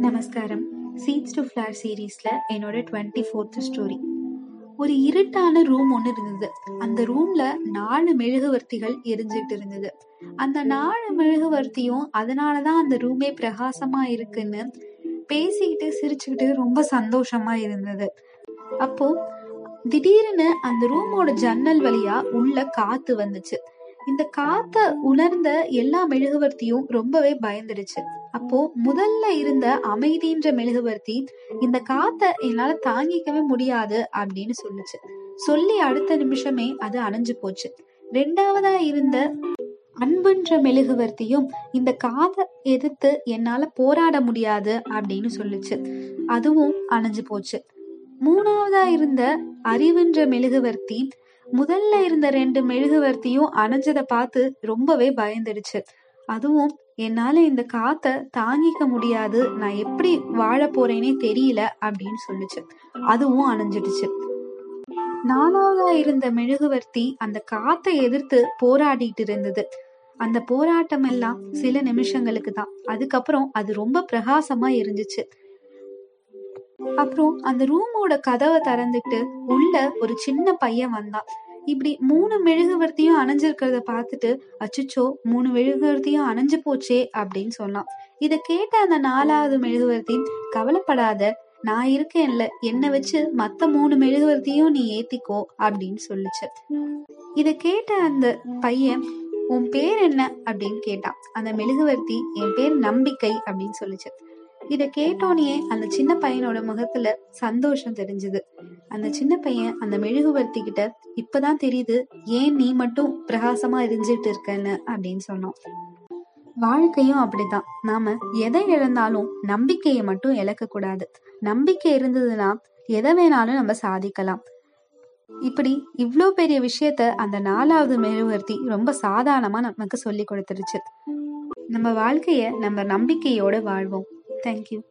நமஸ்காரம். Seeds to flower சீரீஸில் என்னோட டுவெண்ட்டி ஃபோர்த் ஸ்டோரி ஒரு இருட்டான ரூம் ஒன்று இருந்தது. அந்த ரூம்ல நாலு மெழுகுவர்த்திகள் எரிஞ்சிட்டு இருந்தது. அந்த நாலு மெழுகுவர்த்தியும் அதனால தான் அந்த ரூமே பிரகாசமா இருக்குன்னு பேசிக்கிட்டு சிரிச்சுக்கிட்டு ரொம்ப சந்தோஷமா இருந்தது. அப்போ திடீர்னு அந்த ரூமோட ஜன்னல் வழியா உள்ள காத்து வந்துச்சு. இந்த காத்த உணர்ந்த எல்லா மெழுகுவர்த்தியும் ரொம்பவே பயந்துடுச்சு. அப்போ முதல்ல இருந்த அமைதின்ற மெழுகுவர்த்தி இந்த காத்த என்னால தாங்கிக்கவே முடியாது அப்படின்னு சொல்லுச்சு. சொல்லி அடுத்த நிமிஷமே அது அணைஞ்சு போச்சு. ரெண்டாவதா இருந்த அன்புன்ற மெழுகுவர்த்தியும் இந்த காதை எதிர்த்து என்னால போராட முடியாது அப்படின்னு சொல்லுச்சு. அதுவும் அணைஞ்சு போச்சு. மூணாவதா இருந்த அறிவுன்ற மெழுகுவர்த்தி முதல்ல இருந்த ரெண்டு மெழுகுவர்த்தியும் அணைஞ்சதை பார்த்து ரொம்பவே பயந்துடுச்சு. அதுவும் என்னால இந்த காத்த தாங்கிக்க முடியாது. நான் எப்படி வாழ போறேனே தெரியல அப்படின்னு சொல்லுச்சு. அதுவும் அணைஞ்சிடுச்சு. நாலாவதா இருந்த மெழுகுவர்த்தி அந்த காத்தை எதிர்த்து போராடிட்டு இருந்தது. அந்த போராட்டம் எல்லாம் சில நிமிஷங்களுக்கு தான் அதுக்கப்புறம் அது ரொம்ப பிரகாசமா இருந்துச்சு அப்புறம் அந்த ரூமோட கதவை திறந்துட்டு உள்ள ஒரு சின்ன பையன் வந்தான். இப்படி மூணு மெழுகுவர்த்தியும் அணைஞ்சிருக்கிறத பார்த்துட்டு அச்சுச்சோ மூணு மெழுகுவர்த்தியும் அணைஞ்சு போச்சே அப்படின்னு சொன்னான். இத கேட்ட அந்த நாலாவது மெழுகுவர்த்தி கவலைப்படாத நான் இருக்கேன்ல. என்னை வச்சு மத்த மூணு மெழுகுவர்த்தியும் நீ ஏத்திக்கோ அப்படின்னு சொல்லுச்சு. இத கேட்ட அந்த பையன் உன் பேர் என்ன? அப்படின்னு கேட்டான். அந்த மெழுகுவர்த்தி என் பேர் நம்பிக்கை அப்படின்னு சொல்லுச்சு. இத கேட்டோனே அந்த சின்ன பையனோட முகத்துல சந்தோஷம் தெரிஞ்சது. அந்த சின்ன பையன் அந்த மெழுகுவர்த்தி கிட்ட இப்பதான் தெரியுது ஏன் நீ மட்டும் பிரகாசமா எரிஞ்சிட்டு இருக்கன்னு? அப்படின்னு சொன்னான். வாழ்க்கையும் அப்படிதான். நாம எதை இழந்தாலும் நம்பிக்கையை மட்டும் இழக்க கூடாது நம்பிக்கை இருந்ததுன்னா எதை வேணாலும் நம்ம சாதிக்கலாம். இப்படி இவ்வளோ பெரிய விஷயத்த அந்த நாலாவது மெழுகுவர்த்தி ரொம்ப சாதாரணமா நமக்கு சொல்லி கொடுத்துருச்சு. நம்ம வாழ்க்கைய நம்ம நம்பிக்கையோட வாழ்வோம். Thank you.